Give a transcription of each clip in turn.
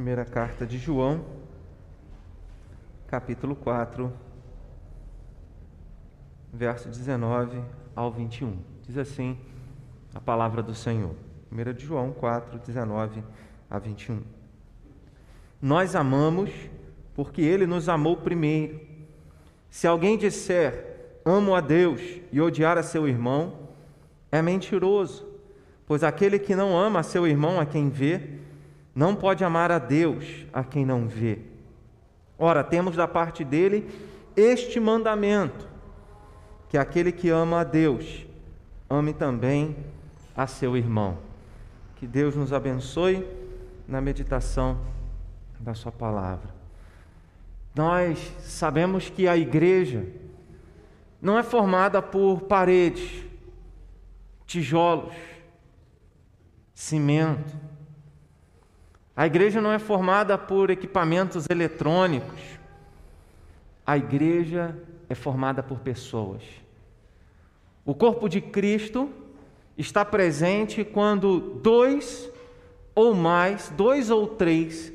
Primeira carta de João, capítulo 4, verso 19 ao 21. Diz assim a palavra do Senhor. 1 de João 4, 19 a 21. Nós amamos porque ele nos amou primeiro. Se alguém disser amo a Deus e odiar a seu irmão, é mentiroso, pois aquele que não ama a seu irmão a quem vê, não pode amar a Deus a quem não vê. Ora, temos da parte dele este mandamento: que aquele que ama a Deus, ame também a seu irmão. Que Deus nos abençoe na meditação da Sua palavra. Nós sabemos que a igreja não é formada por paredes, tijolos, cimento. A igreja não é formada por equipamentos eletrônicos. A igreja é formada por pessoas. O corpo de Cristo está presente quando dois ou mais, dois ou três,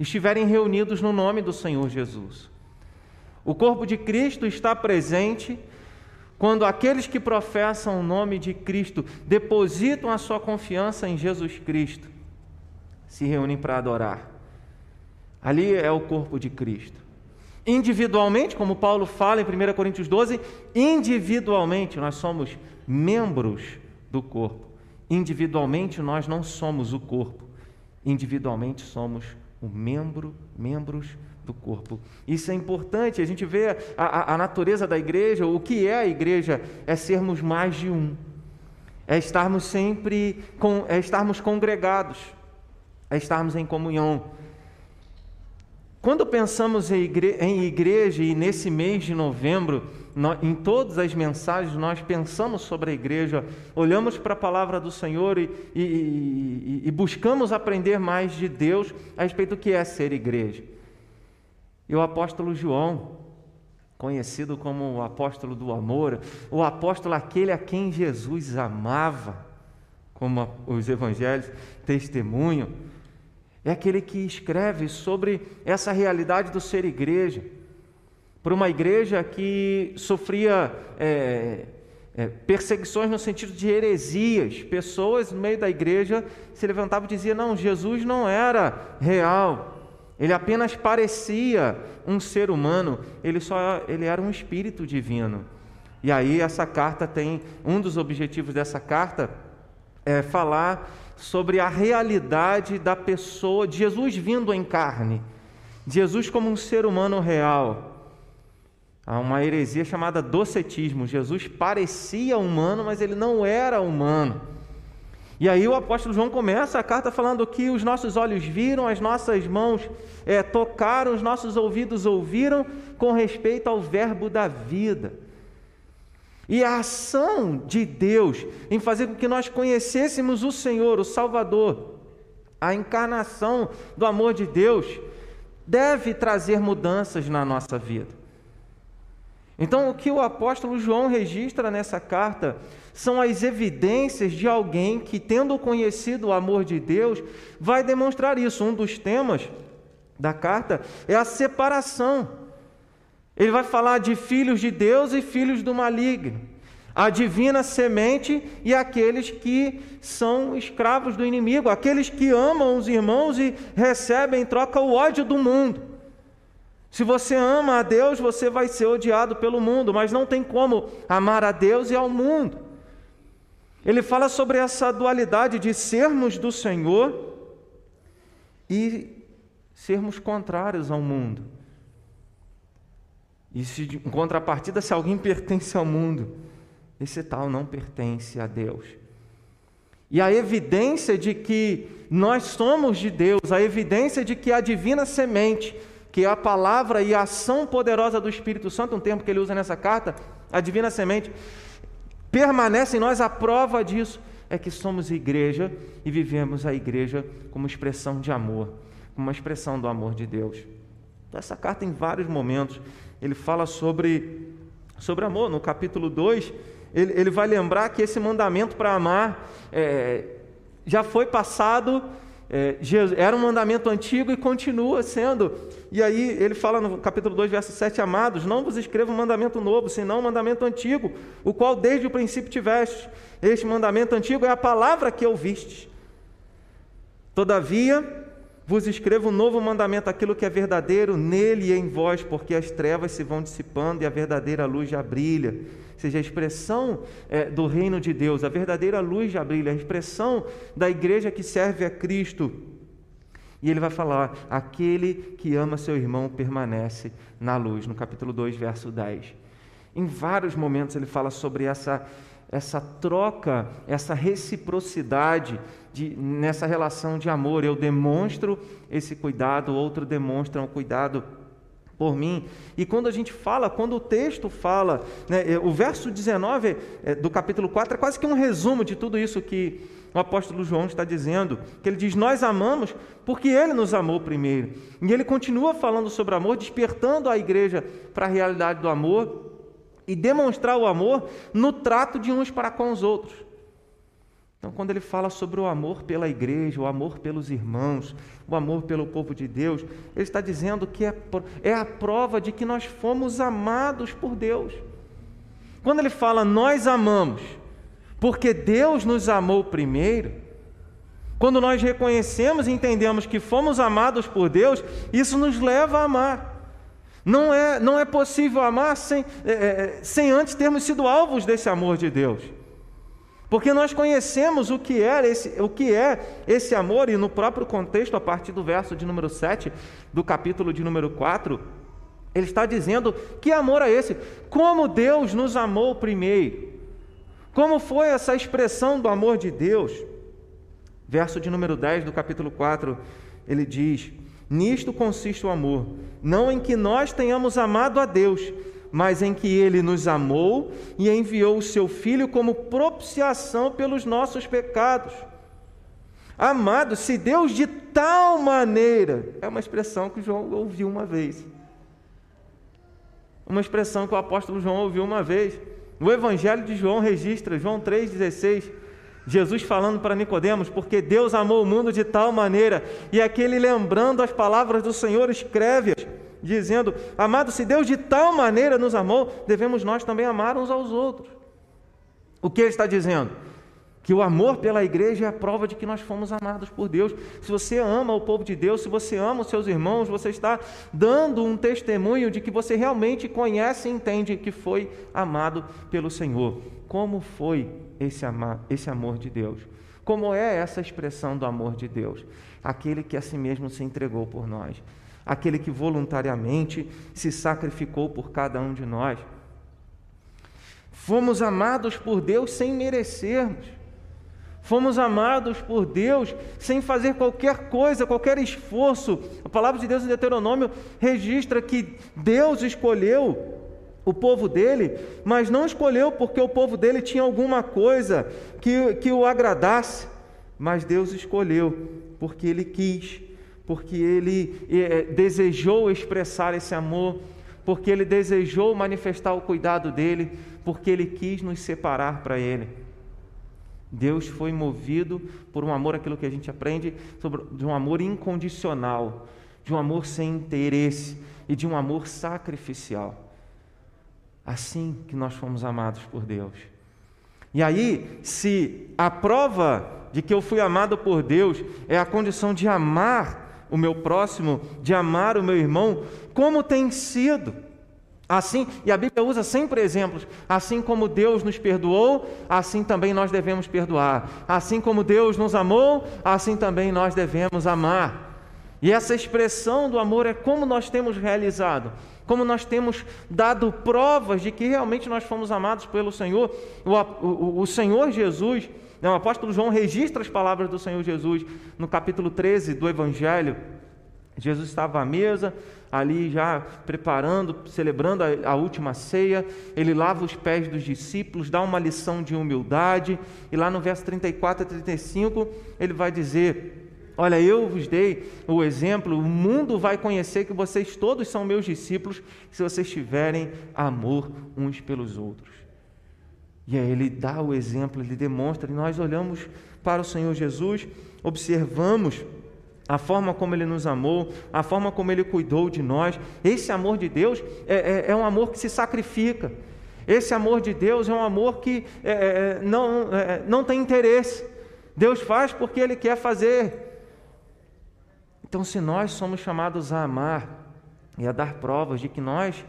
estiverem reunidos no nome do Senhor Jesus. O corpo de Cristo está presente quando aqueles que professam o nome de Cristo depositam a sua confiança em Jesus Cristo, se reúnem para adorar. Ali é o corpo de Cristo. Individualmente, como Paulo fala em 1 Coríntios 12, individualmente nós somos membros do corpo. Individualmente nós não somos o corpo. Individualmente somos o membro, membros do corpo. Isso é importante, a gente vê a, a, a, natureza da igreja, o que é a igreja é sermos mais de um, é estarmos sempre, com, é estarmos congregados, é estarmos em comunhão. Quando pensamos em igreja, em igreja e nesse mês de novembro, em todas as mensagens nós pensamos sobre a igreja, olhamos para a palavra do Senhor e, e, e, e buscamos aprender mais de Deus a respeito do que é ser igreja. E o apóstolo João, conhecido como o apóstolo do amor, o apóstolo aquele a quem Jesus amava, como os evangelhos testemunham, é aquele que escreve sobre essa realidade do ser igreja por uma igreja que sofria é, é, perseguições no sentido de heresias. Pessoas no meio da igreja se levantavam e diziam: não, Jesus não era real. Ele apenas parecia um ser humano, ele só ele era um espírito divino. E aí essa carta tem um dos objetivos dessa carta é falar sobre a realidade da pessoa de Jesus vindo em carne, Jesus como um ser humano real. Há uma heresia chamada docetismo. Jesus parecia humano, mas ele não era humano. E aí o apóstolo João começa a carta falando que os nossos olhos viram, as nossas mãos é, tocaram, os nossos ouvidos ouviram com respeito ao verbo da vida. E a ação de Deus em fazer com que nós conhecêssemos o Senhor, o Salvador, a encarnação do amor de Deus, deve trazer mudanças na nossa vida. Então, o que o apóstolo João registra nessa carta são as evidências de alguém que, tendo conhecido o amor de Deus, vai demonstrar isso. Um dos temas da carta é a separação. Ele vai falar de filhos de Deus e filhos do maligno, a divina semente e aqueles que são escravos do inimigo, aqueles que amam os irmãos e recebem em troca o ódio do mundo. Se você ama a Deus, você vai ser odiado pelo mundo, mas não tem como amar a Deus e ao mundo. Ele fala sobre essa dualidade de sermos do Senhor e sermos contrários ao mundo. E se, em contrapartida, se alguém pertence ao mundo, esse tal não pertence a Deus. E a evidência de que nós somos de Deus, a evidência de que a divina semente que a palavra e a ação poderosa do Espírito Santo, um termo que ele usa nessa carta, a divina semente, permanece em nós a prova disso é que somos igreja e vivemos a igreja como expressão de amor, como uma expressão do amor de Deus. Essa carta, em vários momentos, ele fala sobre, sobre amor. No capítulo 2, ele, ele vai lembrar que esse mandamento para amar é, já foi passado é, era um mandamento antigo e continua sendo. E aí ele fala no capítulo 2, verso 7, amados, não vos escrevo um mandamento novo, senão um mandamento antigo, o qual desde o princípio tiveste. Este mandamento antigo é a palavra que ouviste. Todavia, vos escrevo um novo mandamento, aquilo que é verdadeiro nele e em vós, porque as trevas se vão dissipando e a verdadeira luz já brilha. Ou seja, a expressão é, do reino de Deus, a verdadeira luz já brilha, a expressão da igreja que serve a Cristo. E ele vai falar: aquele que ama seu irmão permanece na luz, no capítulo 2, verso 10. Em vários momentos ele fala sobre essa, essa troca, essa reciprocidade de, nessa relação de amor. Eu demonstro esse cuidado, outro demonstra um cuidado por mim. E quando a gente fala, quando o texto fala, né, é, o verso 19 é, do capítulo 4 é quase que um resumo de tudo isso que o apóstolo João está dizendo, que ele diz: Nós amamos porque ele nos amou primeiro. E ele continua falando sobre amor, despertando a igreja para a realidade do amor e demonstrar o amor no trato de uns para com os outros. Então, quando ele fala sobre o amor pela igreja, o amor pelos irmãos, o amor pelo povo de Deus, ele está dizendo que é, é a prova de que nós fomos amados por Deus. Quando ele fala nós amamos, porque Deus nos amou primeiro, quando nós reconhecemos e entendemos que fomos amados por Deus, isso nos leva a amar. Não é, não é possível amar sem, é, é sem antes termos sido alvos desse amor de Deus. Porque nós conhecemos o que, é esse, o que é esse amor, e no próprio contexto, a partir do verso de número 7, do capítulo de número 4, ele está dizendo que amor é esse? Como Deus nos amou primeiro. Como foi essa expressão do amor de Deus? Verso de número 10 do capítulo 4, ele diz: Nisto consiste o amor, não em que nós tenhamos amado a Deus, mas em que ele nos amou e enviou o seu Filho como propiciação pelos nossos pecados. Amado, se Deus de tal maneira, é uma expressão que João ouviu uma vez. Uma expressão que o apóstolo João ouviu uma vez. O Evangelho de João registra, João 3,16, Jesus falando para Nicodemos, porque Deus amou o mundo de tal maneira, e aquele lembrando as palavras do Senhor, escreve-as dizendo: Amado, se Deus de tal maneira nos amou, devemos nós também amar uns aos outros. O que ele está dizendo? Que o amor pela igreja é a prova de que nós fomos amados por Deus. Se você ama o povo de Deus, se você ama os seus irmãos, você está dando um testemunho de que você realmente conhece e entende que foi amado pelo Senhor. Como foi esse, amar, esse amor de Deus? Como é essa expressão do amor de Deus? Aquele que a si mesmo se entregou por nós aquele que voluntariamente se sacrificou por cada um de nós. Fomos amados por Deus sem merecermos. Fomos amados por Deus sem fazer qualquer coisa, qualquer esforço. A palavra de Deus em Deuteronômio registra que Deus escolheu o povo dele, mas não escolheu porque o povo dele tinha alguma coisa que, que o agradasse, mas Deus escolheu porque ele quis porque ele é, desejou expressar esse amor, porque ele desejou manifestar o cuidado dele, porque ele quis nos separar para ele. Deus foi movido por um amor, aquilo que a gente aprende, sobre, de um amor incondicional, de um amor sem interesse e de um amor sacrificial. Assim que nós fomos amados por Deus. E aí, se a prova de que eu fui amado por Deus é a condição de amar o meu próximo, de amar o meu irmão, como tem sido. Assim, e a Bíblia usa sempre exemplos. Assim como Deus nos perdoou, assim também nós devemos perdoar. Assim como Deus nos amou, assim também nós devemos amar. E essa expressão do amor é como nós temos realizado, como nós temos dado provas de que realmente nós fomos amados pelo Senhor. O, o, o Senhor Jesus o apóstolo João registra as palavras do Senhor Jesus no capítulo 13 do Evangelho. Jesus estava à mesa, ali já preparando, celebrando a, a, última ceia. Ele lava os pés dos discípulos, dá uma lição de humildade. E lá no verso 34 a 35, ele vai dizer: Olha, eu vos dei o exemplo, o mundo vai conhecer que vocês todos são meus discípulos se vocês tiverem amor uns pelos outros. E aí ele dá o exemplo, ele demonstra, e nós olhamos para o Senhor Jesus, observamos a forma como Ele nos amou, a forma como Ele cuidou de nós. Esse amor de Deus é, é, é um amor que se sacrifica. Esse amor de Deus é um amor que é, é não, é, não tem interesse. Deus faz porque Ele quer fazer. Então, se nós somos chamados a amar e a dar provas de que nós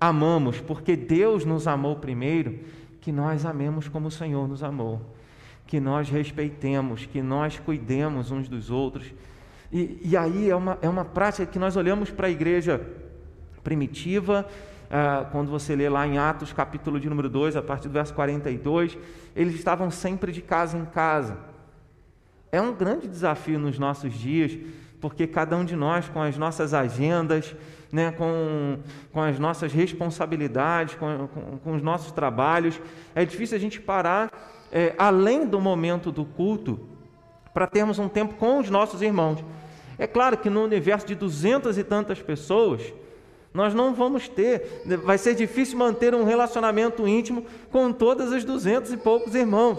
amamos porque Deus nos amou primeiro, que nós amemos como o Senhor nos amou, que nós respeitemos, que nós cuidemos uns dos outros. E, e aí é uma, é uma prática que nós olhamos para a igreja primitiva, ah, quando você lê lá em Atos, capítulo de número 2, a partir do verso 42, eles estavam sempre de casa em casa. É um grande desafio nos nossos dias porque cada um de nós, com as nossas agendas, né, com, com as nossas responsabilidades, com, com, com os nossos trabalhos, é difícil a gente parar é, além do momento do culto para termos um tempo com os nossos irmãos. É claro que no universo de duzentas e tantas pessoas, nós não vamos ter, vai ser difícil manter um relacionamento íntimo com todas as duzentos e poucos irmãos.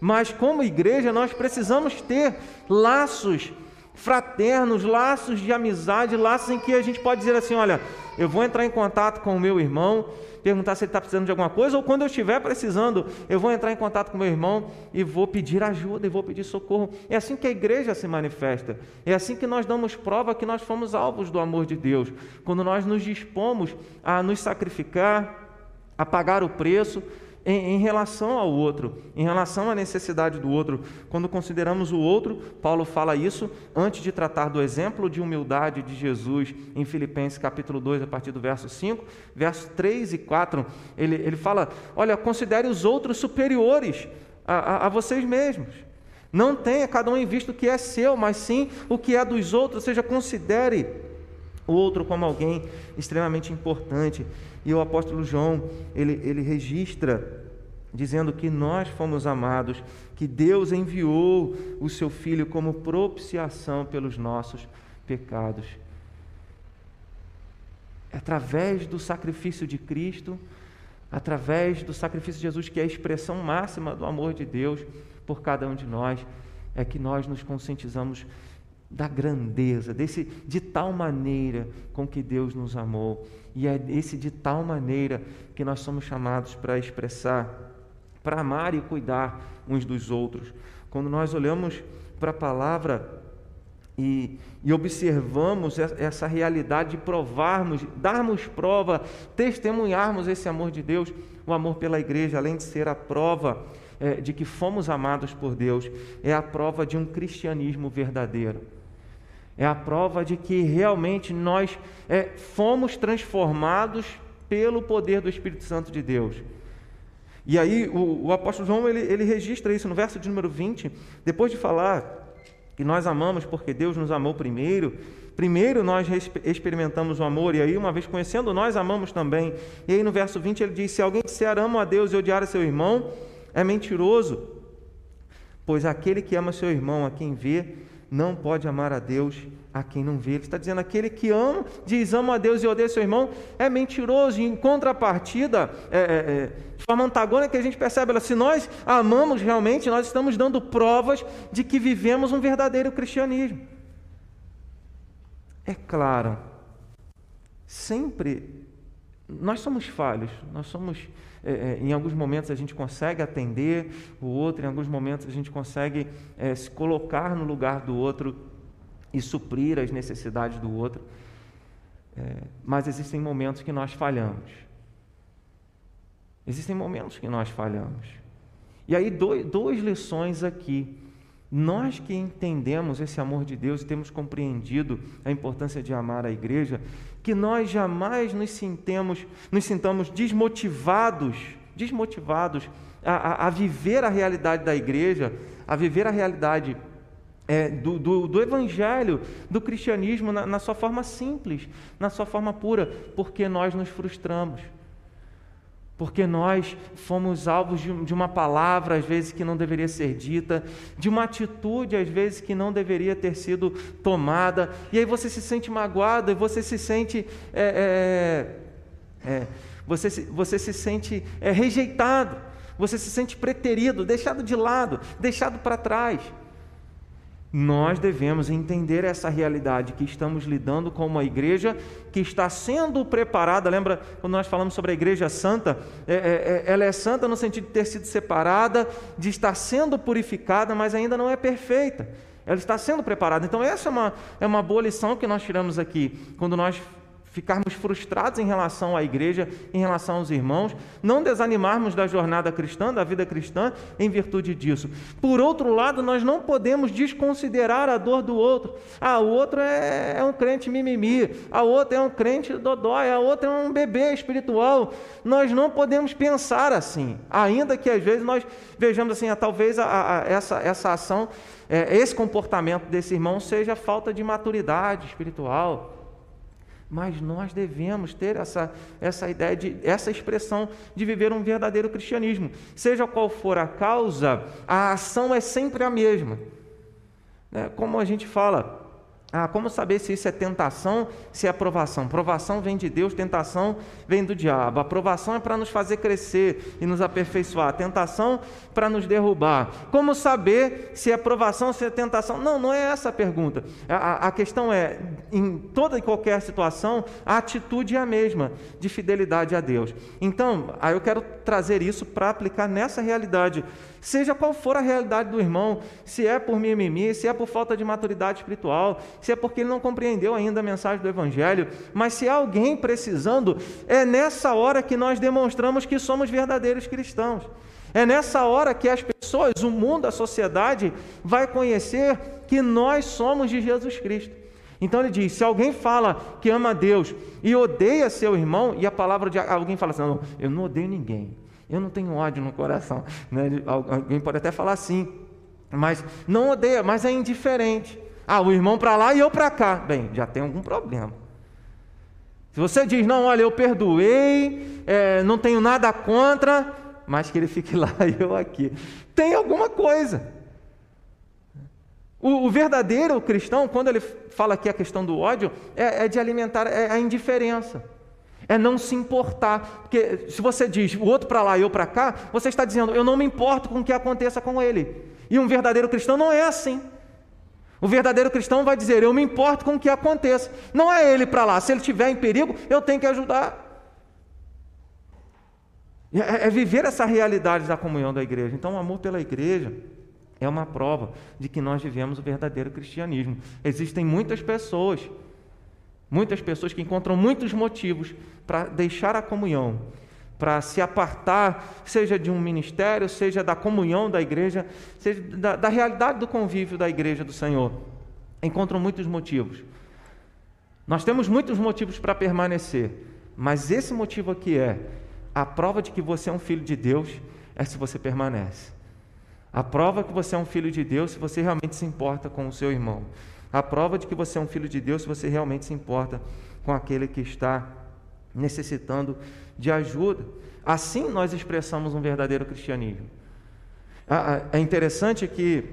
Mas como igreja, nós precisamos ter laços fraternos, laços de amizade, laços em que a gente pode dizer assim: olha, eu vou entrar em contato com o meu irmão, perguntar se ele está precisando de alguma coisa, ou quando eu estiver precisando, eu vou entrar em contato com meu irmão e vou pedir ajuda e vou pedir socorro. É assim que a igreja se manifesta, é assim que nós damos prova que nós fomos alvos do amor de Deus, quando nós nos dispomos a nos sacrificar, a pagar o preço em, em, relação ao outro, em relação à necessidade do outro. Quando consideramos o outro, Paulo fala isso antes de tratar do exemplo de humildade de Jesus em Filipenses capítulo 2, a partir do verso 5, versos 3 e 4. Ele, ele fala: Olha, considere os outros superiores a, a, a vocês mesmos. Não tenha cada um em vista o que é seu, mas sim o que é dos outros, ou seja, considere outro como alguém extremamente importante. E o apóstolo João, ele, ele registra dizendo que nós fomos amados, que Deus enviou o seu Filho como propiciação pelos nossos pecados. É através do sacrifício de Cristo, através do sacrifício de Jesus, que é a expressão máxima do amor de Deus por cada um de nós, é que nós nos conscientizamos da grandeza, desse de tal maneira com que Deus nos amou. E é esse de tal maneira que nós somos chamados para expressar, para amar e cuidar uns dos outros. Quando nós olhamos para a palavra e, e, observamos essa realidade de provarmos, darmos prova, testemunharmos esse amor de Deus, o amor pela igreja, além de ser a prova é, de que fomos amados por Deus, é a prova de um cristianismo verdadeiro. É a prova de que realmente nós é, fomos transformados pelo poder do Espírito Santo de Deus. E aí o, o apóstolo João ele, ele registra isso no verso de número 20, depois de falar que nós amamos porque Deus nos amou primeiro, primeiro nós experimentamos o amor, e aí, uma vez conhecendo, nós amamos também. E aí, no verso 20, ele diz: Se alguém disser amo a Deus e odiar a seu irmão, é mentiroso, pois aquele que ama seu irmão, a quem vê, não pode amar a Deus a quem não vê. Ele está dizendo: aquele que ama, diz ama a Deus e odeia seu irmão, é mentiroso. Em contrapartida, é, é, é, de forma antagônica, a gente percebe: ela, se nós amamos realmente, nós estamos dando provas de que vivemos um verdadeiro cristianismo. É claro, sempre nós somos falhos, nós somos é, é, em alguns momentos a gente consegue atender o outro, em alguns momentos a gente consegue é, se colocar no lugar do outro e suprir as necessidades do outro. É, mas existem momentos que nós falhamos. Existem momentos que nós falhamos. E aí, dois, duas lições aqui. Nós que entendemos esse amor de Deus e temos compreendido a importância de amar a igreja, que nós jamais nos sintamos, nos sintamos desmotivados, desmotivados a, a, a viver a realidade da igreja, a viver a realidade é, do, do, do, Evangelho, do cristianismo na, na sua forma simples, na sua forma pura, porque nós nos frustramos porque nós fomos alvos de uma palavra, às vezes, que não deveria ser dita, de uma atitude, às vezes, que não deveria ter sido tomada, e aí você se sente magoado, e você se sente. É, é, é, você, se, você se sente é, rejeitado, você se sente preterido, deixado de lado, deixado para trás. Nós devemos entender essa realidade que estamos lidando com uma igreja que está sendo preparada. Lembra quando nós falamos sobre a igreja santa? É, é, é, ela é santa no sentido de ter sido separada, de estar sendo purificada, mas ainda não é perfeita. Ela está sendo preparada. Então, essa é uma, é uma boa lição que nós tiramos aqui, quando nós ficarmos frustrados em relação à igreja, em relação aos irmãos, não desanimarmos da jornada cristã, da vida cristã, em virtude disso. Por outro lado, nós não podemos desconsiderar a dor do outro. Ah, o outro é, é um crente mimimi, a outra é um crente dodói, a outra é um bebê espiritual. Nós não podemos pensar assim, ainda que às vezes nós vejamos assim, ah, talvez a, a, essa, essa ação, é, esse comportamento desse irmão seja falta de maturidade espiritual mas nós devemos ter essa, essa ideia, de, essa expressão de viver um verdadeiro cristianismo. Seja qual for a causa, a ação é sempre a mesma. Né? Como a gente fala, ah, como saber se isso é tentação, se é aprovação? Provação vem de Deus, tentação vem do diabo. A aprovação é para nos fazer crescer e nos aperfeiçoar. Tentação para nos derrubar. Como saber se é aprovação, se é tentação? Não, não é essa a pergunta. A, a questão é, em toda e qualquer situação, a atitude é a mesma, de fidelidade a Deus. Então, aí eu quero trazer isso para aplicar nessa realidade Seja qual for a realidade do irmão, se é por mimimi, se é por falta de maturidade espiritual, se é porque ele não compreendeu ainda a mensagem do Evangelho, mas se alguém precisando, é nessa hora que nós demonstramos que somos verdadeiros cristãos. É nessa hora que as pessoas, o mundo, a sociedade, vai conhecer que nós somos de Jesus Cristo. Então ele diz: se alguém fala que ama a Deus e odeia seu irmão, e a palavra de alguém fala assim: não, eu não odeio ninguém, eu não tenho ódio no coração. Né? Alguém pode até falar assim, mas não odeia, mas é indiferente. Ah, o irmão para lá e eu para cá. Bem, já tem algum problema. Se você diz, não, olha, eu perdoei, é, não tenho nada contra, mas que ele fique lá e eu aqui. Tem alguma coisa. O, o, verdadeiro cristão, quando ele fala aqui a questão do ódio, é, é de alimentar é a indiferença. É não se importar. Porque se você diz o outro para lá e eu para cá, você está dizendo, eu não me importo com o que aconteça com ele. E um verdadeiro cristão não é assim. O verdadeiro cristão vai dizer, eu me importo com o que aconteça. Não é ele para lá. Se ele estiver em perigo, eu tenho que ajudar. É, é viver essa realidade da comunhão da igreja. Então, o amor pela igreja é uma prova de que nós vivemos o verdadeiro cristianismo. Existem muitas pessoas Muitas pessoas que encontram muitos motivos para deixar a comunhão, para se apartar, seja de um ministério, seja da comunhão da igreja, seja da, da realidade do convívio da igreja do Senhor. Encontram muitos motivos. Nós temos muitos motivos para permanecer, mas esse motivo aqui é a prova de que você é um filho de Deus é se você permanece. A prova que você é um filho de Deus se você realmente se importa com o seu irmão. A prova de que você é um filho de Deus se você realmente se importa com aquele que está necessitando de ajuda. Assim nós expressamos um verdadeiro cristianismo. É interessante que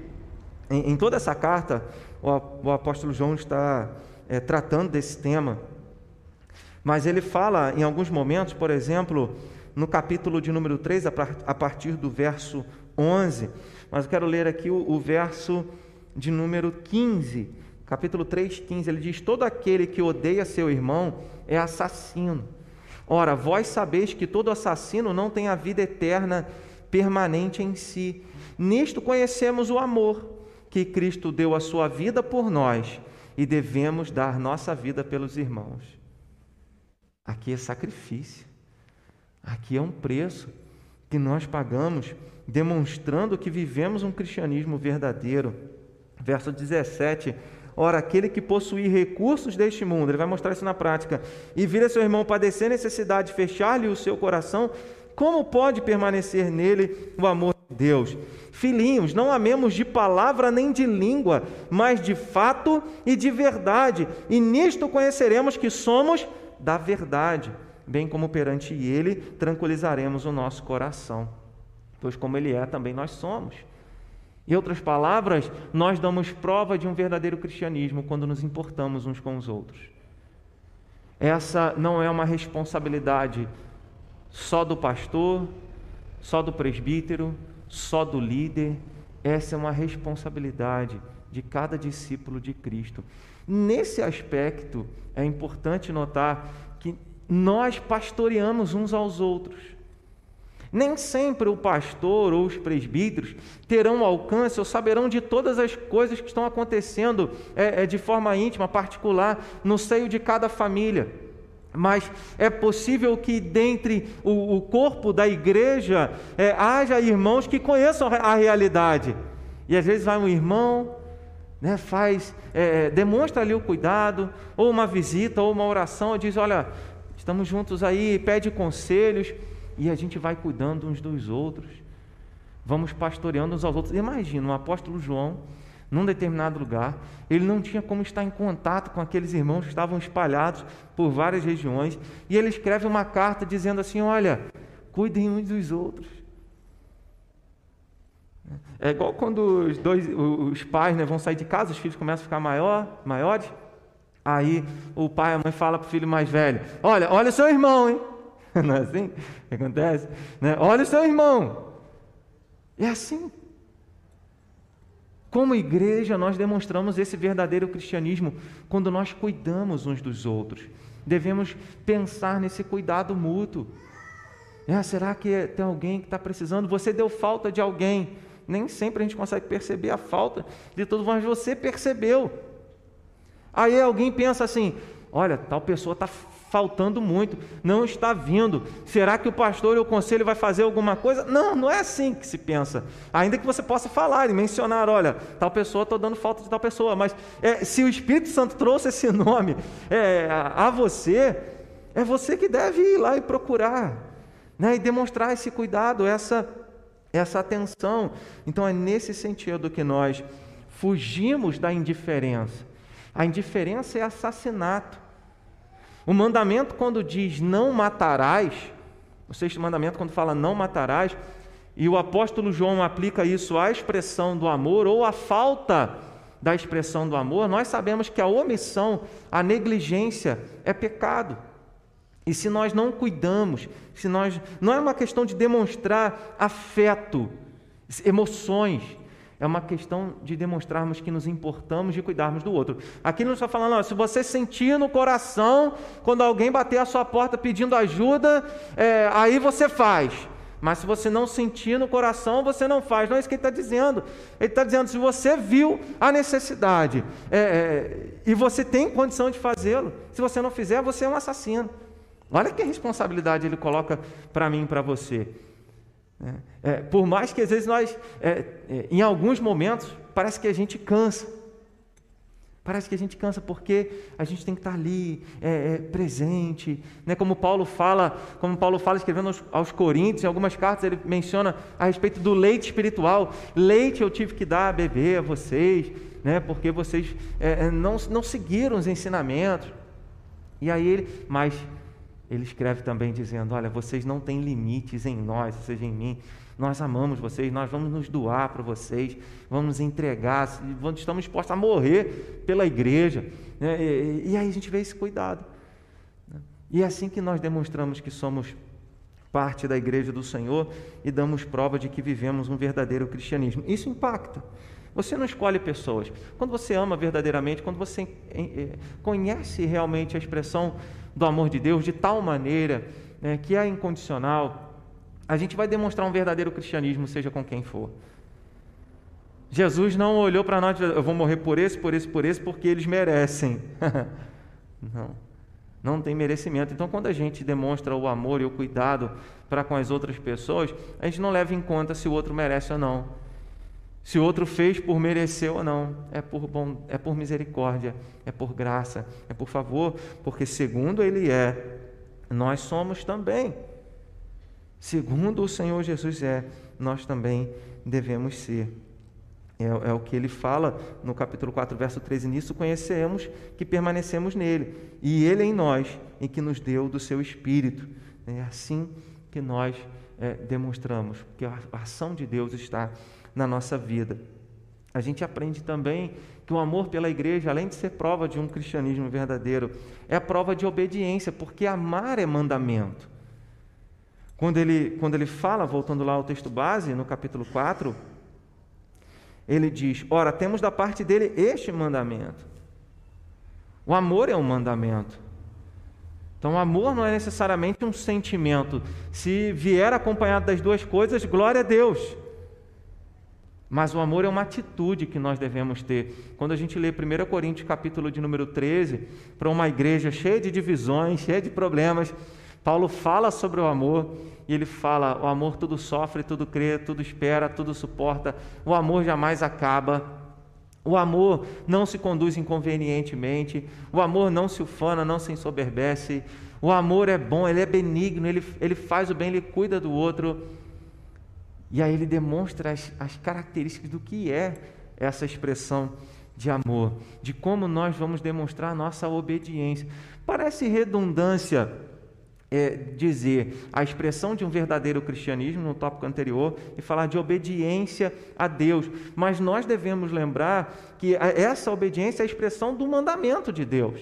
em toda essa carta o apóstolo João está é, tratando desse tema, mas ele fala em alguns momentos, por exemplo, no capítulo de número 3, a partir do verso 11, mas eu quero ler aqui o, o verso de número 15 capítulo 3, 15, ele diz: Todo aquele que odeia seu irmão é assassino. Ora, vós sabeis que todo assassino não tem a vida eterna permanente em si. Nisto conhecemos o amor, que Cristo deu a sua vida por nós e devemos dar nossa vida pelos irmãos. Aqui é sacrifício, aqui é um preço que nós pagamos, demonstrando que vivemos um cristianismo verdadeiro. Verso 17 Ora, aquele que possuir recursos deste mundo, ele vai mostrar isso na prática, e vira seu irmão padecer necessidade, fechar-lhe o seu coração, como pode permanecer nele o amor de Deus? Filhinhos, não amemos de palavra nem de língua, mas de fato e de verdade, e nisto conheceremos que somos da verdade, bem como perante ele tranquilizaremos o nosso coração, pois como ele é, também nós somos. Em outras palavras, nós damos prova de um verdadeiro cristianismo quando nos importamos uns com os outros. Essa não é uma responsabilidade só do pastor, só do presbítero, só do líder. Essa é uma responsabilidade de cada discípulo de Cristo. Nesse aspecto, é importante notar que nós pastoreamos uns aos outros. Nem sempre o pastor ou os presbíteros terão alcance ou saberão de todas as coisas que estão acontecendo é, é, de forma íntima, particular, no seio de cada família. Mas é possível que dentre o, o corpo da igreja é, haja irmãos que conheçam a realidade. E às vezes vai um irmão, né, faz, é, demonstra ali o cuidado, ou uma visita, ou uma oração, diz: Olha, estamos juntos aí, pede conselhos, e a gente vai cuidando uns dos outros, vamos pastoreando uns aos outros. Imagina, o apóstolo João, num determinado lugar, ele não tinha como estar em contato com aqueles irmãos que estavam espalhados por várias regiões, e ele escreve uma carta dizendo assim: Olha, cuidem uns dos outros. É igual quando os dois, os pais né, vão sair de casa, os filhos começam a ficar maior, maiores. Aí o pai e a mãe falam para o filho mais velho: Olha, olha seu irmão, hein? Não é assim que acontece? Né? Olha o seu irmão. É assim. Como igreja, nós demonstramos esse verdadeiro cristianismo quando nós cuidamos uns dos outros. Devemos pensar nesse cuidado mútuo. É, será que tem alguém que está precisando? Você deu falta de alguém nem sempre a gente consegue perceber a falta de tudo, mas você percebeu. Aí alguém pensa assim: olha, tal pessoa está faltando muito, não está vindo. Será que o pastor e o conselho vai fazer alguma coisa? Não, não é assim que se pensa. Ainda que você possa falar e mencionar, olha, tal pessoa está dando falta de tal pessoa, mas é, se o Espírito Santo trouxe esse nome é, a, a você, é você que deve ir lá e procurar, né, e demonstrar esse cuidado, essa essa atenção. Então é nesse sentido que nós fugimos da indiferença. A indiferença é assassinato. O mandamento, quando diz não matarás, o sexto mandamento, quando fala não matarás, e o apóstolo João aplica isso à expressão do amor ou à falta da expressão do amor, nós sabemos que a omissão, a negligência é pecado. E se nós não cuidamos, se nós não é uma questão de demonstrar afeto, emoções, é uma questão de demonstrarmos que nos importamos de cuidarmos do outro. Aqui não está falando, se você sentir no coração quando alguém bater a sua porta pedindo ajuda, é, aí você faz. Mas se você não sentir no coração, você não faz. Não é isso que ele está dizendo. Ele está dizendo: se você viu a necessidade é, é, e você tem condição de fazê-lo, se você não fizer, você é um assassino. Olha que responsabilidade ele coloca para mim e para você. É, é, por mais que às vezes nós, é, é, em alguns momentos, parece que a gente cansa. Parece que a gente cansa porque a gente tem que estar ali é, é, presente, né? Como Paulo fala, como Paulo fala escrevendo aos, aos, Coríntios, em algumas cartas ele menciona a respeito do leite espiritual. Leite eu tive que dar a beber a vocês, né? Porque vocês não, não seguiram os ensinamentos. E aí ele, mas ele escreve também dizendo: Olha, vocês não têm limites em nós, ou seja, em mim. Nós amamos vocês, nós vamos nos doar para vocês, vamos nos entregar, estamos dispostos a morrer pela igreja. Né? E, aí a gente vê esse cuidado. Né? E é assim que nós demonstramos que somos parte da igreja do Senhor e damos prova de que vivemos um verdadeiro cristianismo. Isso impacta. Você não escolhe pessoas. Quando você ama verdadeiramente, quando você conhece realmente a expressão do amor de Deus de tal maneira né, que é incondicional, a gente vai demonstrar um verdadeiro cristianismo, seja com quem for. Jesus não olhou para nós eu vou morrer por esse, por esse, por esse, porque eles merecem. não, não tem merecimento. Então, quando a gente demonstra o amor e o cuidado para com as outras pessoas, a gente não leva em conta se o outro merece ou não. Se o outro fez por merecer ou não, é por bom, é por misericórdia, é por graça, é por favor, porque segundo ele é, nós somos também. Segundo o Senhor Jesus é, nós também devemos ser. É, é, o que ele fala no capítulo 4, verso 13. Nisso conhecemos que permanecemos nele, e ele em nós, em que nos deu do seu Espírito. É assim que nós é, demonstramos que a ação de Deus está na nossa vida. A gente aprende também que o amor pela igreja, além de ser prova de um cristianismo verdadeiro, é prova de obediência, porque amar é mandamento. Quando ele, quando ele fala, voltando lá ao texto base, no capítulo 4, ele diz: Ora, temos da parte dele este mandamento. O amor é um mandamento. Então, o amor não é necessariamente um sentimento. Se vier acompanhado das duas coisas, glória a Deus. Mas o amor é uma atitude que nós devemos ter. Quando a gente lê 1 Coríntios, capítulo de número 13, para uma igreja cheia de divisões, cheia de problemas, Paulo fala sobre o amor e ele fala: o amor tudo sofre, tudo crê, tudo espera, tudo suporta, o amor jamais acaba. O amor não se conduz inconvenientemente, o amor não se ufana, não se ensoberbece, o amor é bom, ele é benigno, ele, ele faz o bem, ele cuida do outro. E aí ele demonstra as, as características do que é essa expressão de amor, de como nós vamos demonstrar a nossa obediência. Parece redundância é, dizer a expressão de um verdadeiro cristianismo no tópico anterior e falar de obediência a Deus, mas nós devemos lembrar que essa obediência é a expressão do mandamento de Deus.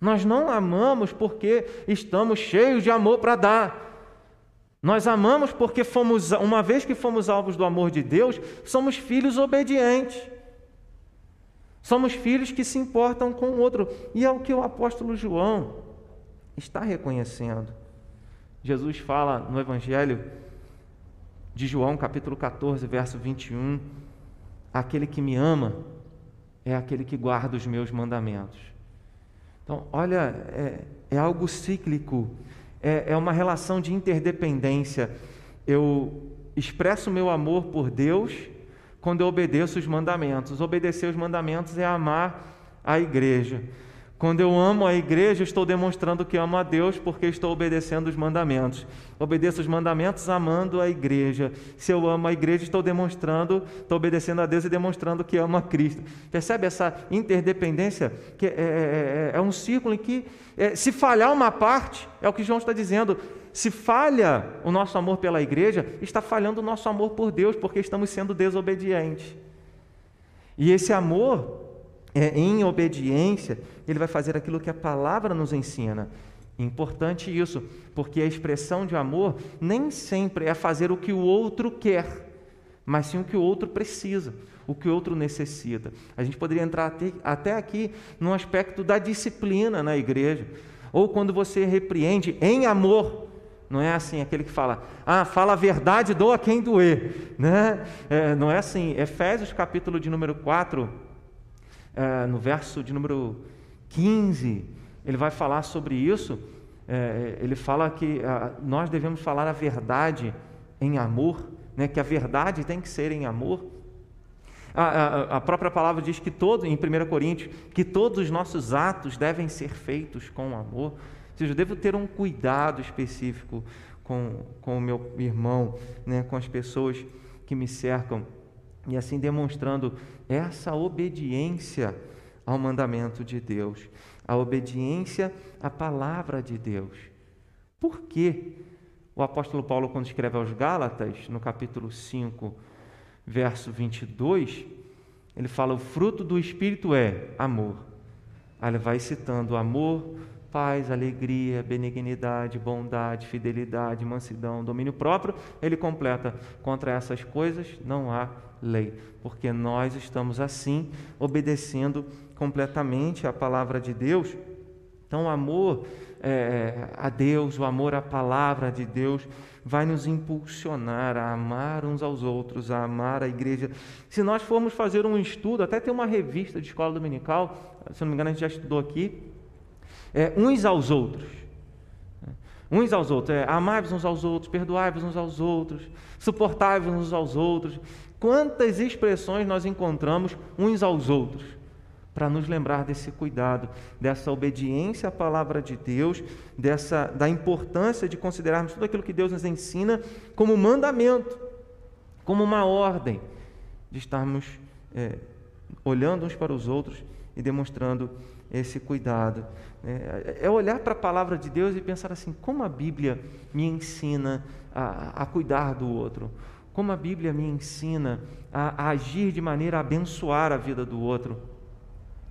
Nós não amamos porque estamos cheios de amor para dar. Nós amamos porque fomos, uma vez que fomos alvos do amor de Deus, somos filhos obedientes. Somos filhos que se importam com o outro. E é o que o apóstolo João está reconhecendo. Jesus fala no Evangelho de João, capítulo 14, verso 21, aquele que me ama é aquele que guarda os meus mandamentos. Então, olha, é, é algo cíclico, é, é uma relação de interdependência. Eu expresso meu amor por Deus quando eu obedeço os mandamentos. Obedecer os mandamentos é amar a igreja. Quando eu amo a igreja, estou demonstrando que amo a Deus porque estou obedecendo os mandamentos. Obedeço os mandamentos amando a igreja. Se eu amo a igreja, estou demonstrando, estou obedecendo a Deus e demonstrando que amo a Cristo. Percebe essa interdependência? Que é, é, é, é um círculo em que, é, se falhar uma parte, é o que João está dizendo. Se falha o nosso amor pela igreja, está falhando o nosso amor por Deus, porque estamos sendo desobedientes. E esse amor é, em obediência, ele vai fazer aquilo que a palavra nos ensina. Importante isso, porque a expressão de amor nem sempre é fazer o que o outro quer, mas sim o que o outro precisa, o que o outro necessita. A gente poderia entrar até aqui no aspecto da disciplina na igreja, ou quando você repreende em amor, não é assim aquele que fala, ah, fala a verdade, doa quem doer. Né? É, não é assim. Efésios capítulo de número 4, é, no verso de número 15, ele vai falar sobre isso. É, ele fala que a, nós devemos falar a verdade em amor, né, que a verdade tem que ser em amor. A, a, a, própria palavra diz que todo, em 1 Coríntios, que todos os nossos atos devem ser feitos com amor. Ou seja, eu devo ter um cuidado específico com, com o meu irmão, né, com as pessoas que me cercam, e assim demonstrando essa obediência ao mandamento de Deus, a obediência à palavra de Deus. Por que o apóstolo Paulo, quando escreve aos Gálatas, no capítulo 5, verso 22, ele fala: o fruto do Espírito é amor. Aí ele vai citando amor, paz, alegria, benignidade, bondade, fidelidade, mansidão, domínio próprio. Ele completa: contra essas coisas não há lei, porque nós estamos assim obedecendo completamente a palavra de Deus. Então, o amor é, a Deus, o amor à palavra de Deus, vai nos impulsionar a amar uns aos outros, a amar a igreja. Se nós formos fazer um estudo, até tem uma revista de escola dominical, se não me engano, a gente já estudou aqui, é, uns aos outros. Uns aos outros, é, amai-vos uns aos outros, perdoai-vos uns aos outros, suportai-vos uns aos outros. Quantas expressões nós encontramos uns aos outros para nos lembrar desse cuidado, dessa obediência à palavra de Deus, dessa da importância de considerarmos tudo aquilo que Deus nos ensina como mandamento, como uma ordem de estarmos é, olhando uns para os outros e demonstrando esse cuidado. É, é olhar para a palavra de Deus e pensar assim: como a Bíblia me ensina a, a cuidar do outro? como a Bíblia me ensina a, a agir de maneira a abençoar a vida do outro.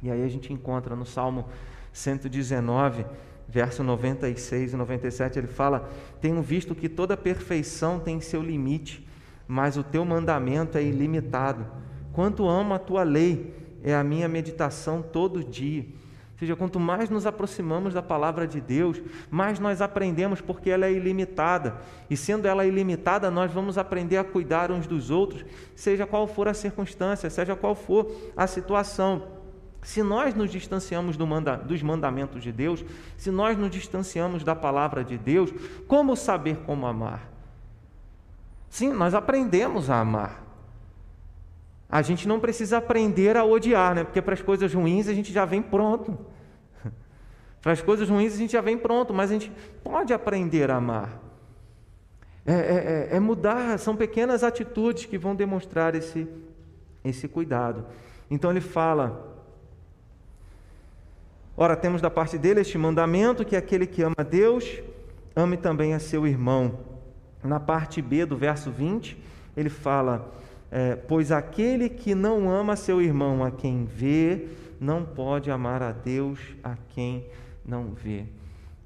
E aí a gente encontra no Salmo 119, verso 96 e 97, ele fala: Tenho visto que toda perfeição tem seu limite, mas o teu mandamento é ilimitado. Quanto amo a tua lei, é a minha meditação todo dia. Seja, quanto mais nos aproximamos da palavra de Deus, mais nós aprendemos, porque ela é ilimitada. E sendo ela ilimitada, nós vamos aprender a cuidar uns dos outros, seja qual for a circunstância, seja qual for a situação. Se nós nos distanciamos do manda, dos mandamentos de Deus, se nós nos distanciamos da palavra de Deus, como saber como amar? Sim, nós aprendemos a amar. A gente não precisa aprender a odiar, né? Porque para as coisas ruins a gente já vem pronto. Para as coisas ruins a gente já vem pronto, mas a gente pode aprender a amar. É, é, é, é mudar, são pequenas atitudes que vão demonstrar esse, esse cuidado. Então ele fala: Ora, temos da parte dele este mandamento: que aquele que ama a Deus, ame também a seu irmão. Na parte B do verso 20, ele fala: é, Pois aquele que não ama seu irmão a quem vê, não pode amar a Deus a quem não vê.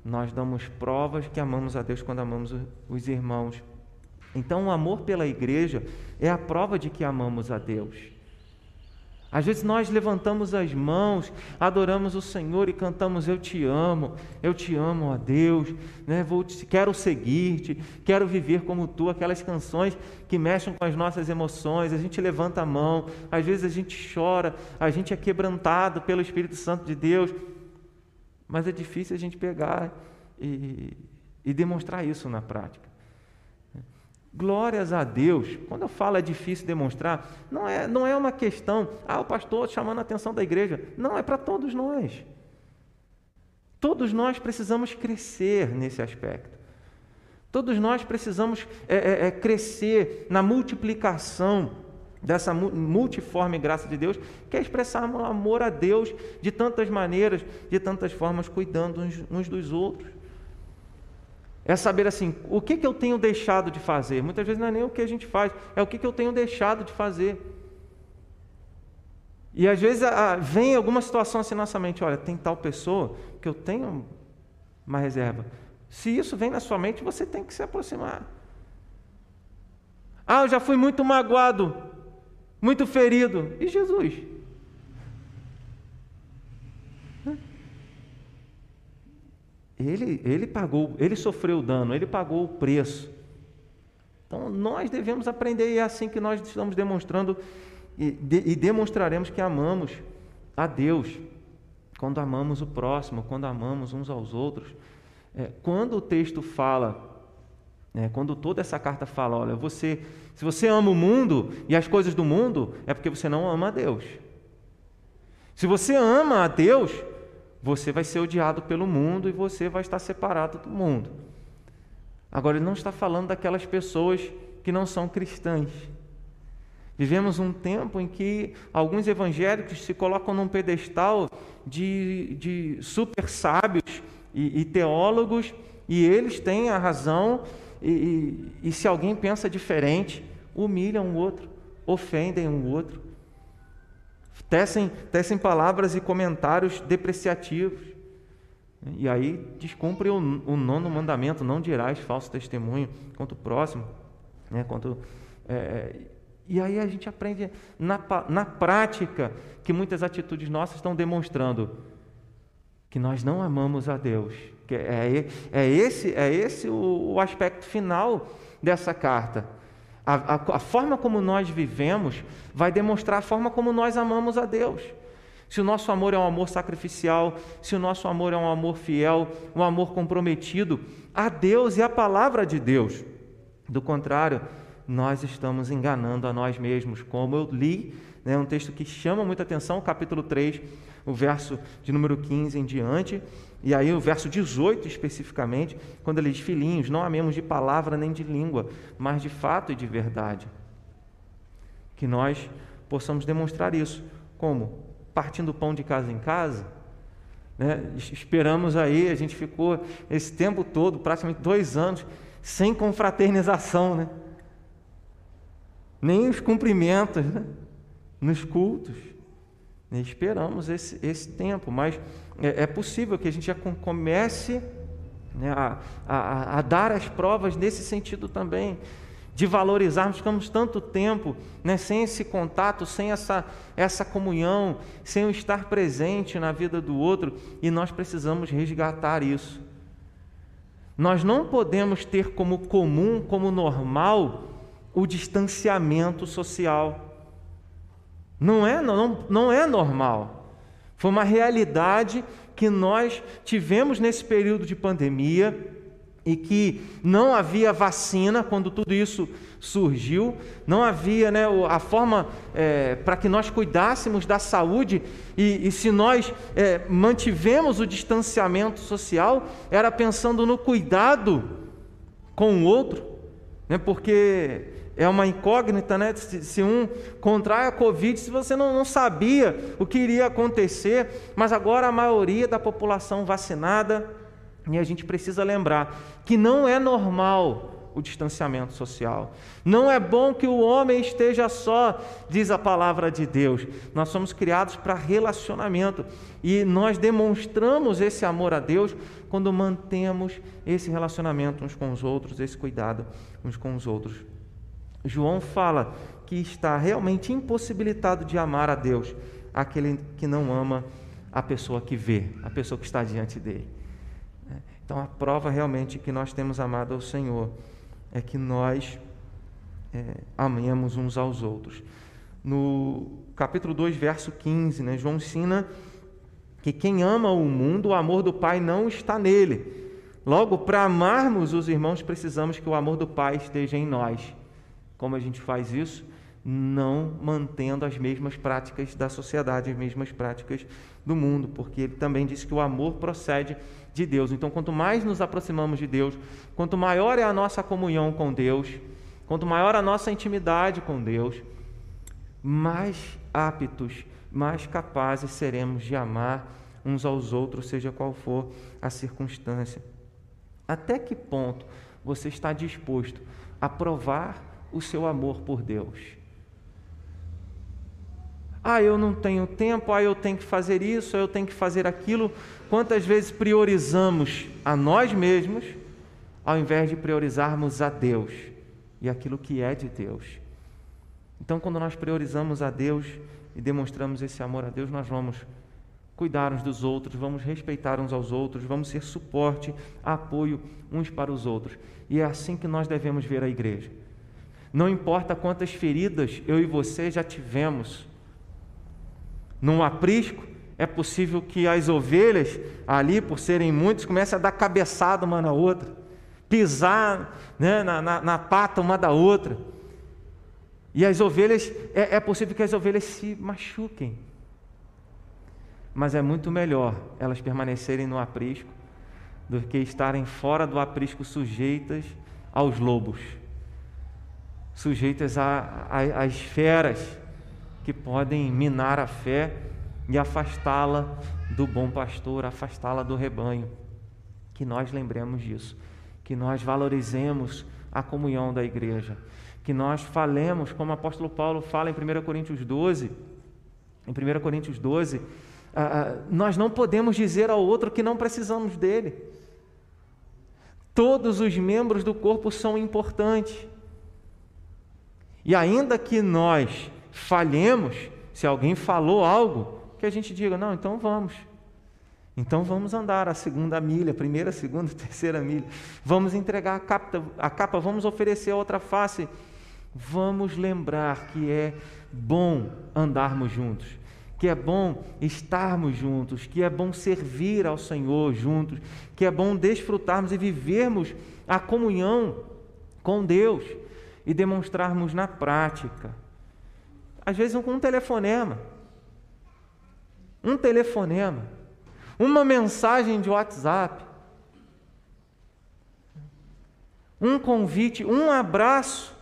Nós damos provas que amamos a Deus quando amamos os irmãos. Então, o amor pela igreja é a prova de que amamos a Deus. Às vezes nós levantamos as mãos, adoramos o Senhor e cantamos Eu te amo, eu te amo, a Deus, né? Vou te, quero seguir-te, quero viver como tu, aquelas canções que mexem com as nossas emoções, a gente levanta a mão, às vezes a gente chora, a gente é quebrantado pelo Espírito Santo de Deus, mas é difícil a gente pegar e, e demonstrar isso na prática. Glórias a Deus. Quando eu falo é difícil demonstrar, não é, não é uma questão, ah, o pastor chamando a atenção da igreja. Não, é para todos nós. Todos nós precisamos crescer nesse aspecto. Todos nós precisamos é, é, é, crescer na multiplicação dessa multiforme graça de Deus, que é expressar amor a Deus de tantas maneiras, de tantas formas, cuidando uns, uns dos outros. É saber assim, o que, que eu tenho deixado de fazer? Muitas vezes não é nem o que a gente faz, é o que, que eu tenho deixado de fazer. E às vezes a, vem alguma situação assim na nossa mente, olha, tem tal pessoa que eu tenho uma reserva. Se isso vem na sua mente, você tem que se aproximar. Ah, eu já fui muito magoado, muito ferido. E Jesus? Ele, ele pagou, ele sofreu o dano, ele pagou o preço. Então nós devemos aprender e é assim que nós estamos demonstrando e, de, e demonstraremos que amamos a Deus quando amamos o próximo, quando amamos uns aos outros. É, quando o texto fala, é, quando toda essa carta fala, olha, você, se você ama o mundo e as coisas do mundo, é porque você não ama a Deus. Se você ama a Deus, você vai ser odiado pelo mundo e você vai estar separado do mundo. Agora, ele não está falando daquelas pessoas que não são cristãs. Vivemos um tempo em que alguns evangélicos se colocam num pedestal de, de super sábios e, e teólogos, e eles têm a razão, e, e, e se alguém pensa diferente, humilham o outro, ofendem o outro tecem, tecem palavras e comentários depreciativos. E aí descumpre o, o nono mandamento: não dirás falso testemunho contra o próximo. Né, contra, é, é, e aí a gente aprende na, na prática que muitas atitudes nossas estão demonstrando que nós não amamos a Deus. Que é, é esse, é esse o, o aspecto final dessa carta. A, a, a, forma como nós vivemos vai demonstrar a forma como nós amamos a Deus. Se o nosso amor é um amor sacrificial, se o nosso amor é um amor fiel, um amor comprometido a Deus e a palavra de Deus. Do contrário, nós estamos enganando a nós mesmos, como eu li, né, um texto que chama muita atenção, capítulo 3, o verso de número 15 em diante, e aí o verso 18 especificamente, quando ele diz: Filhinhos, não amemos de palavra nem de língua, mas de fato e de verdade. Que nós possamos demonstrar isso. Como? Partindo pão de casa em casa. Né? Esperamos aí, a gente ficou esse tempo todo, praticamente dois anos, sem confraternização, né? nem os cumprimentos né? nos cultos. Esperamos esse, esse tempo, mas é, é possível que a gente já comece né, a, a, a dar as provas nesse sentido também. de valorizarmos, ficamos tanto tempo né, sem esse contato, sem essa, essa comunhão, sem o estar presente na vida do outro, e nós precisamos resgatar isso. Nós não podemos ter como comum, como normal, o distanciamento social. Não é, não, não é normal. Foi uma realidade que nós tivemos nesse período de pandemia e que não havia vacina quando tudo isso surgiu, não havia né, a forma é, para que nós cuidássemos da saúde, e, e se nós é, mantivemos o distanciamento social, era pensando no cuidado com o outro, né, porque é uma incógnita, né? Se, se, um contrai a Covid, se você não, não sabia o que iria acontecer, mas agora a maioria da população vacinada, e a gente precisa lembrar que não é normal o distanciamento social. Não é bom que o homem esteja só, diz a palavra de Deus. Nós somos criados para relacionamento e nós demonstramos esse amor a Deus quando mantemos esse relacionamento uns com os outros, esse cuidado uns com os outros. João fala que está realmente impossibilitado de amar a Deus, aquele que não ama a pessoa que vê, a pessoa que está diante dele. Então, a prova realmente que nós temos amado ao Senhor é que nós é, amemos uns aos outros. No capítulo 2, verso 15, né, João ensina que quem ama o mundo, o amor do Pai não está nele. Logo, para amarmos os irmãos, precisamos que o amor do Pai esteja em nós. Como a gente faz isso? Não mantendo as mesmas práticas da sociedade, as mesmas práticas do mundo, porque ele também disse que o amor procede de Deus. Então, quanto mais nos aproximamos de Deus, quanto maior é a nossa comunhão com Deus, quanto maior a nossa intimidade com Deus, mais aptos, mais capazes seremos de amar uns aos outros, seja qual for a circunstância. Até que ponto você está disposto a provar o seu amor por Deus? Ah, eu não tenho tempo, ah, eu tenho que fazer isso, eu tenho que fazer aquilo. Quantas vezes priorizamos a nós mesmos ao invés de priorizarmos a Deus e aquilo que é de Deus? Então, quando nós priorizamos a Deus e demonstramos esse amor a Deus, nós vamos cuidar uns dos outros, vamos respeitar uns aos outros, vamos ser suporte, apoio uns para os outros. E é assim que nós devemos ver a igreja. Não importa quantas feridas eu e você já tivemos, num aprisco, é possível que as ovelhas, ali, por serem muitas, comecem a dar cabeçada uma na outra, pisar né, na, na, na, pata uma da outra. E as ovelhas, é, é possível que as ovelhas se machuquem. Mas é muito melhor elas permanecerem no aprisco do que estarem fora do aprisco sujeitas aos lobos, sujeitas às feras que podem minar a fé e afastá-la do bom pastor, afastá-la do rebanho. Que nós lembremos disso, que nós valorizemos a comunhão da igreja, que nós falemos, como o apóstolo Paulo fala em 1 Coríntios 12, em 1 Coríntios 12, ah, ah, nós não podemos dizer ao outro que não precisamos dele. Todos os membros do corpo são importantes. E ainda que nós falhemos, se alguém falou algo, que a gente diga: não, então vamos. Então vamos andar a segunda milha, primeira, segunda, terceira milha. Vamos entregar a capa, a capa, vamos oferecer a outra face. Vamos lembrar que é bom andarmos juntos, que é bom estarmos juntos, que é bom servir ao Senhor juntos, que é bom desfrutarmos e vivermos a comunhão com Deus e demonstrarmos na prática às vezes um telefonema. Um telefonema. Uma mensagem de WhatsApp. Um convite, um abraço.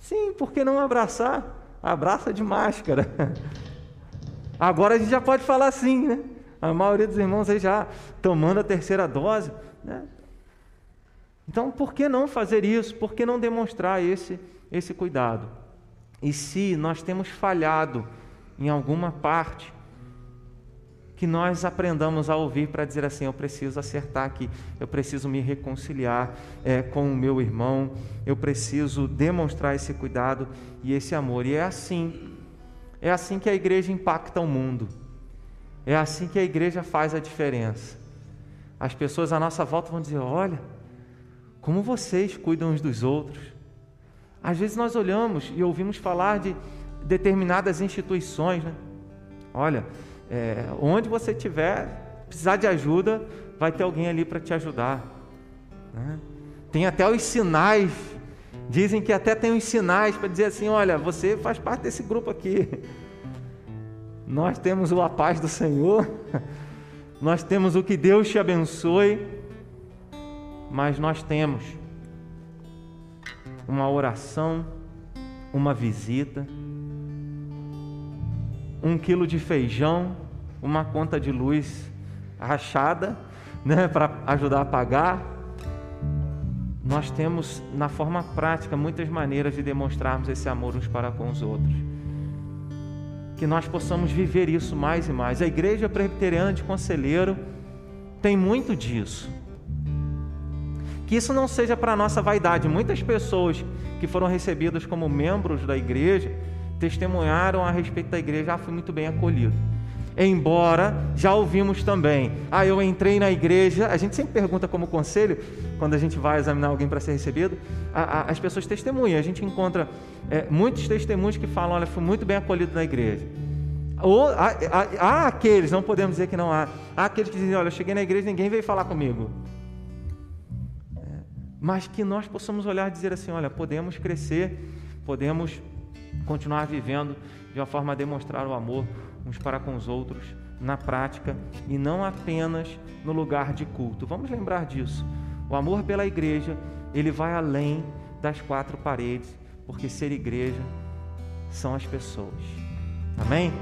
Sim, por que não abraçar? Abraça de máscara. Agora a gente já pode falar assim, né? A maioria dos irmãos aí já tomando a terceira dose, né? Então, por que não fazer isso? Por que não demonstrar esse, esse cuidado? E se nós temos falhado em alguma parte, que nós aprendamos a ouvir para dizer assim: eu preciso acertar aqui, eu preciso me reconciliar é, com o meu irmão, eu preciso demonstrar esse cuidado e esse amor. E é assim, é assim que a igreja impacta o mundo, é assim que a igreja faz a diferença. As pessoas à nossa volta vão dizer: olha, como vocês cuidam uns dos outros. Às vezes nós olhamos e ouvimos falar de determinadas instituições, né? Olha, é, onde você estiver, precisar de ajuda, vai ter alguém ali para te ajudar. Né? Tem até os sinais, dizem que até tem os sinais para dizer assim: olha, você faz parte desse grupo aqui. Nós temos o a paz do Senhor, nós temos o que Deus te abençoe, mas nós temos uma oração, uma visita, um quilo de feijão, uma conta de luz rachada, né, para ajudar a pagar. Nós temos, na forma prática, muitas maneiras de demonstrarmos esse amor uns para com os outros. Que nós possamos viver isso mais e mais. A Igreja Presbiteriana de Conselheiro tem muito disso. Que isso não seja para nossa vaidade. Muitas pessoas que foram recebidas como membros da igreja testemunharam a respeito da igreja, ah, fui muito bem acolhido. Embora já ouvimos também, ah, eu entrei na igreja, a gente sempre pergunta como conselho, quando a gente vai examinar alguém para ser recebido, a, a, as pessoas testemunham, a gente encontra é, muitos testemunhos que falam, olha, fui muito bem acolhido na igreja. Ou há, há, há, aqueles, não podemos dizer que não há, há aqueles que dizem, olha, eu cheguei na igreja ninguém veio falar comigo. Mas que nós possamos olhar e dizer assim, olha, podemos crescer, podemos continuar vivendo de uma forma a demonstrar o amor uns para com os outros na prática e não apenas no lugar de culto. Vamos lembrar disso. O amor pela igreja, ele vai além das quatro paredes, porque ser igreja são as pessoas. Amém?